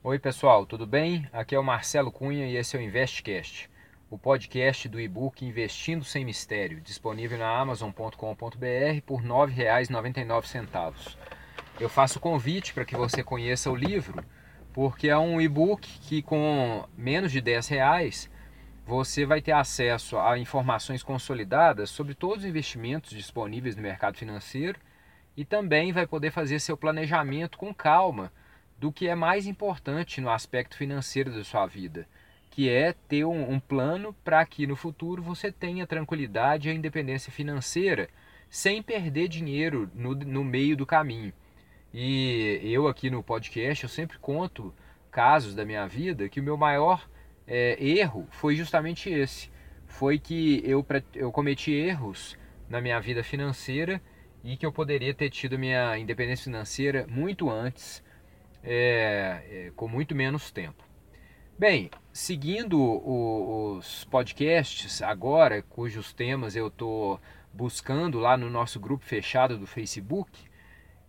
Oi pessoal, tudo bem? Aqui é o Marcelo Cunha e esse é o Investcast, o podcast do e-book Investindo Sem Mistério, disponível na amazon.com.br por R$ 9,99. Eu faço convite para que você conheça o livro, porque é um e-book que com menos de R$ reais você vai ter acesso a informações consolidadas sobre todos os investimentos disponíveis no mercado financeiro e também vai poder fazer seu planejamento com calma do que é mais importante no aspecto financeiro da sua vida, que é ter um, um plano para que no futuro você tenha tranquilidade e independência financeira sem perder dinheiro no, no meio do caminho. E eu aqui no podcast eu sempre conto casos da minha vida que o meu maior é, erro foi justamente esse. Foi que eu, eu cometi erros na minha vida financeira e que eu poderia ter tido minha independência financeira muito antes é, é, com muito menos tempo. Bem, seguindo o, os podcasts agora, cujos temas eu estou buscando lá no nosso grupo fechado do Facebook,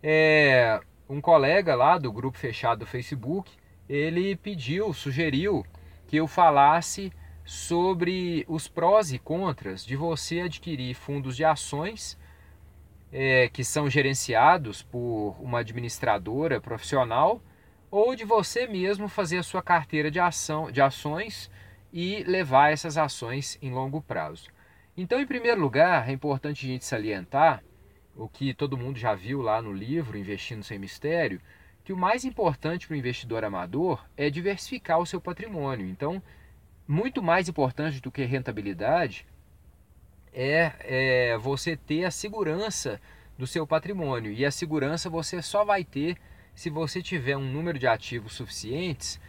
é, um colega lá do grupo fechado do Facebook, ele pediu, sugeriu que eu falasse sobre os prós e contras de você adquirir fundos de ações é, que são gerenciados por uma administradora profissional ou de você mesmo fazer a sua carteira de, ação, de ações e levar essas ações em longo prazo. Então, em primeiro lugar, é importante a gente salientar o que todo mundo já viu lá no livro Investindo Sem Mistério, que o mais importante para o investidor amador é diversificar o seu patrimônio. Então, muito mais importante do que rentabilidade é, é você ter a segurança do seu patrimônio. E a segurança você só vai ter se você tiver um número de ativos suficientes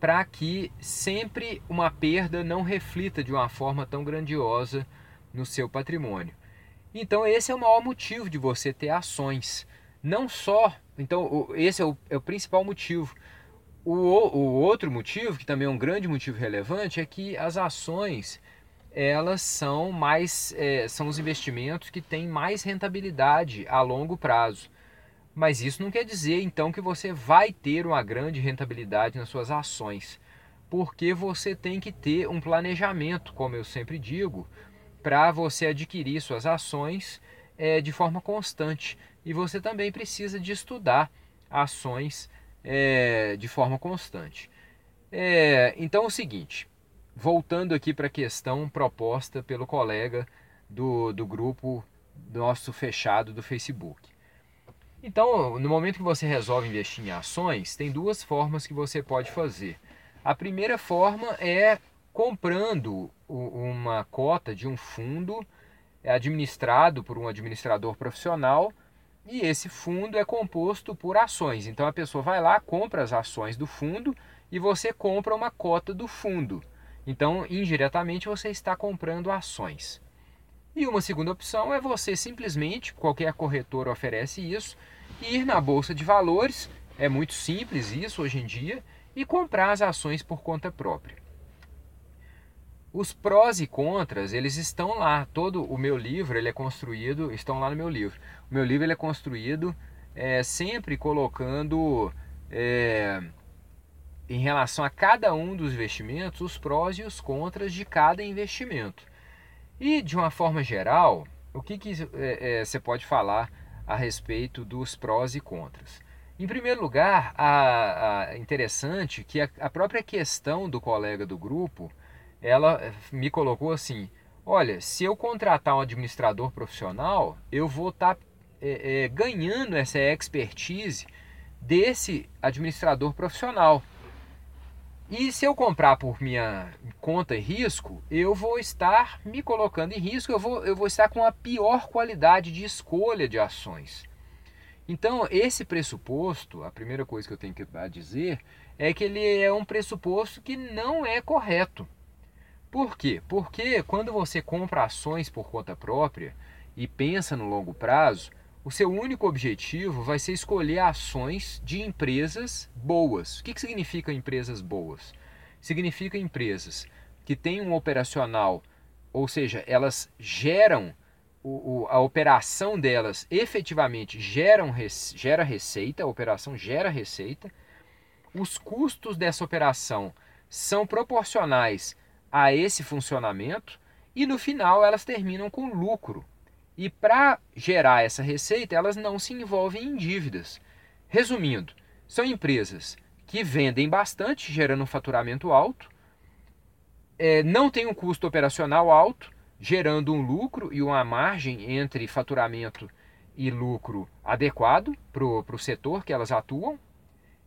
para que sempre uma perda não reflita de uma forma tão grandiosa no seu patrimônio. Então esse é o maior motivo de você ter ações. Não só, então esse é o, é o principal motivo. O, o outro motivo, que também é um grande motivo relevante, é que as ações elas são mais é, são os investimentos que têm mais rentabilidade a longo prazo. Mas isso não quer dizer então que você vai ter uma grande rentabilidade nas suas ações, porque você tem que ter um planejamento, como eu sempre digo, para você adquirir suas ações é, de forma constante. E você também precisa de estudar ações é, de forma constante. Então é o seguinte, voltando aqui para a questão proposta pelo colega do, do grupo nosso fechado do Facebook. Então, no momento que você resolve investir em ações, tem duas formas que você pode fazer. A primeira forma é comprando uma cota de um fundo administrado por um administrador profissional e esse fundo é composto por ações. Então a pessoa vai lá, compra as ações do fundo e você compra uma cota do fundo. Então, indiretamente, você está comprando ações. E uma segunda opção é você simplesmente, qualquer corretor oferece isso, ir na bolsa de valores, é muito simples isso hoje em dia, e comprar as ações por conta própria. Os prós e contras, eles estão lá. Todo o meu livro, ele é construído, estão lá no meu livro. O meu livro ele é construído é, sempre colocando é, em relação a cada um dos investimentos, os prós e os contras de cada investimento. E de uma forma geral, o que, que é, é, você pode falar a respeito dos prós e contras? Em primeiro lugar, a, a interessante que a, a, própria questão do colega do grupo, ela me colocou assim: olha, se eu contratar um administrador profissional, eu vou estar tá, é, ganhando essa expertise desse administrador profissional. E se eu comprar por minha conta e risco, eu vou estar me colocando em risco, eu vou, eu vou estar com a pior qualidade de escolha de ações. Então, esse pressuposto, a primeira coisa que eu tenho que dizer é que ele é um pressuposto que não é correto. Por quê? Porque quando você compra ações por conta própria e pensa no longo prazo, o seu único objetivo vai ser escolher ações de empresas boas. O que, que significa empresas boas? Significa empresas que têm um operacional, ou seja, elas geram o, o, a operação delas efetivamente geram, gera receita, a operação gera receita, os custos dessa operação são proporcionais a esse funcionamento e no final elas terminam com lucro. E para gerar essa receita, elas não se envolvem em dívidas. Resumindo, são empresas que vendem bastante, gerando um faturamento alto, é, não tem um custo operacional alto, gerando um lucro e uma margem entre faturamento e lucro adequado para o setor que elas atuam,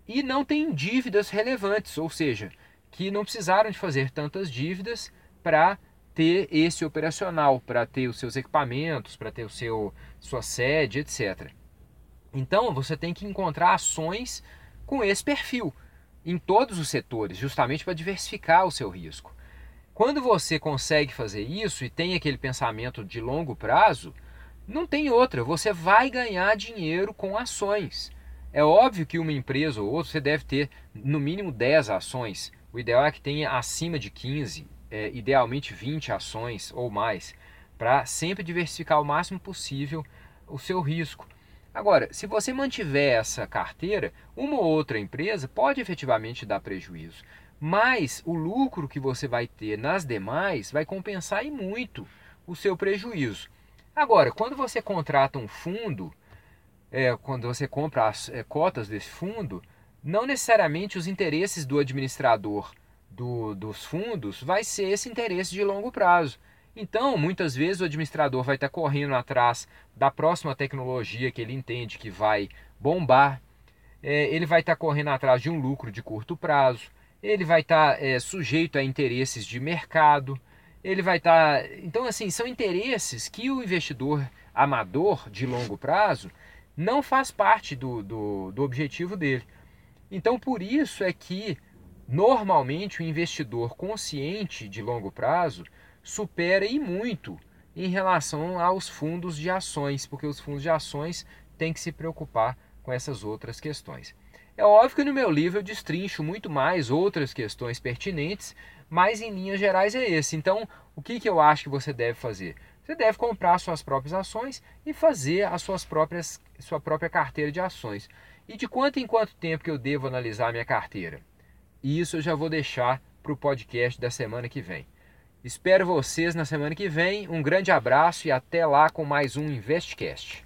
e não tem dívidas relevantes, ou seja, que não precisaram de fazer tantas dívidas para ter esse operacional, para ter os seus equipamentos, para ter o seu sua sede, etc. Então, você tem que encontrar ações com esse perfil em todos os setores, justamente para diversificar o seu risco. Quando você consegue fazer isso e tem aquele pensamento de longo prazo, não tem outra, você vai ganhar dinheiro com ações. É óbvio que uma empresa ou outra você deve ter no mínimo 10 ações. O ideal é que tenha acima de 15, é, idealmente 20 ações ou mais, para sempre diversificar o máximo possível o seu risco. Agora, se você mantiver essa carteira, uma ou outra empresa pode efetivamente dar prejuízo, mas o lucro que você vai ter nas demais vai compensar e muito o seu prejuízo. Agora, quando você contrata um fundo, é, quando você compra as é, cotas desse fundo, não necessariamente os interesses do administrador do, dos fundos vai ser esse interesse de longo prazo. Então, muitas vezes o administrador vai estar correndo atrás da próxima tecnologia que ele entende que vai bombar, é, ele vai estar correndo atrás de um lucro de curto prazo, ele vai estar é, sujeito a interesses de mercado, ele vai estar. Então, assim, são interesses que o investidor amador de longo prazo não faz parte do, do, do objetivo dele. Então, por isso é que normalmente o investidor consciente de longo prazo supera e muito em relação aos fundos de ações, porque os fundos de ações têm que se preocupar com essas outras questões. É óbvio que no meu livro eu destrincho muito mais outras questões pertinentes, mas em linhas gerais é esse. Então, o que, que eu acho que você deve fazer? Você deve comprar suas próprias ações e fazer as suas próprias, sua própria carteira de ações. E de quanto em quanto tempo que eu devo analisar minha carteira? Isso eu já vou deixar para o podcast da semana que vem. Espero vocês na semana que vem. Um grande abraço e até lá com mais um InvestCast.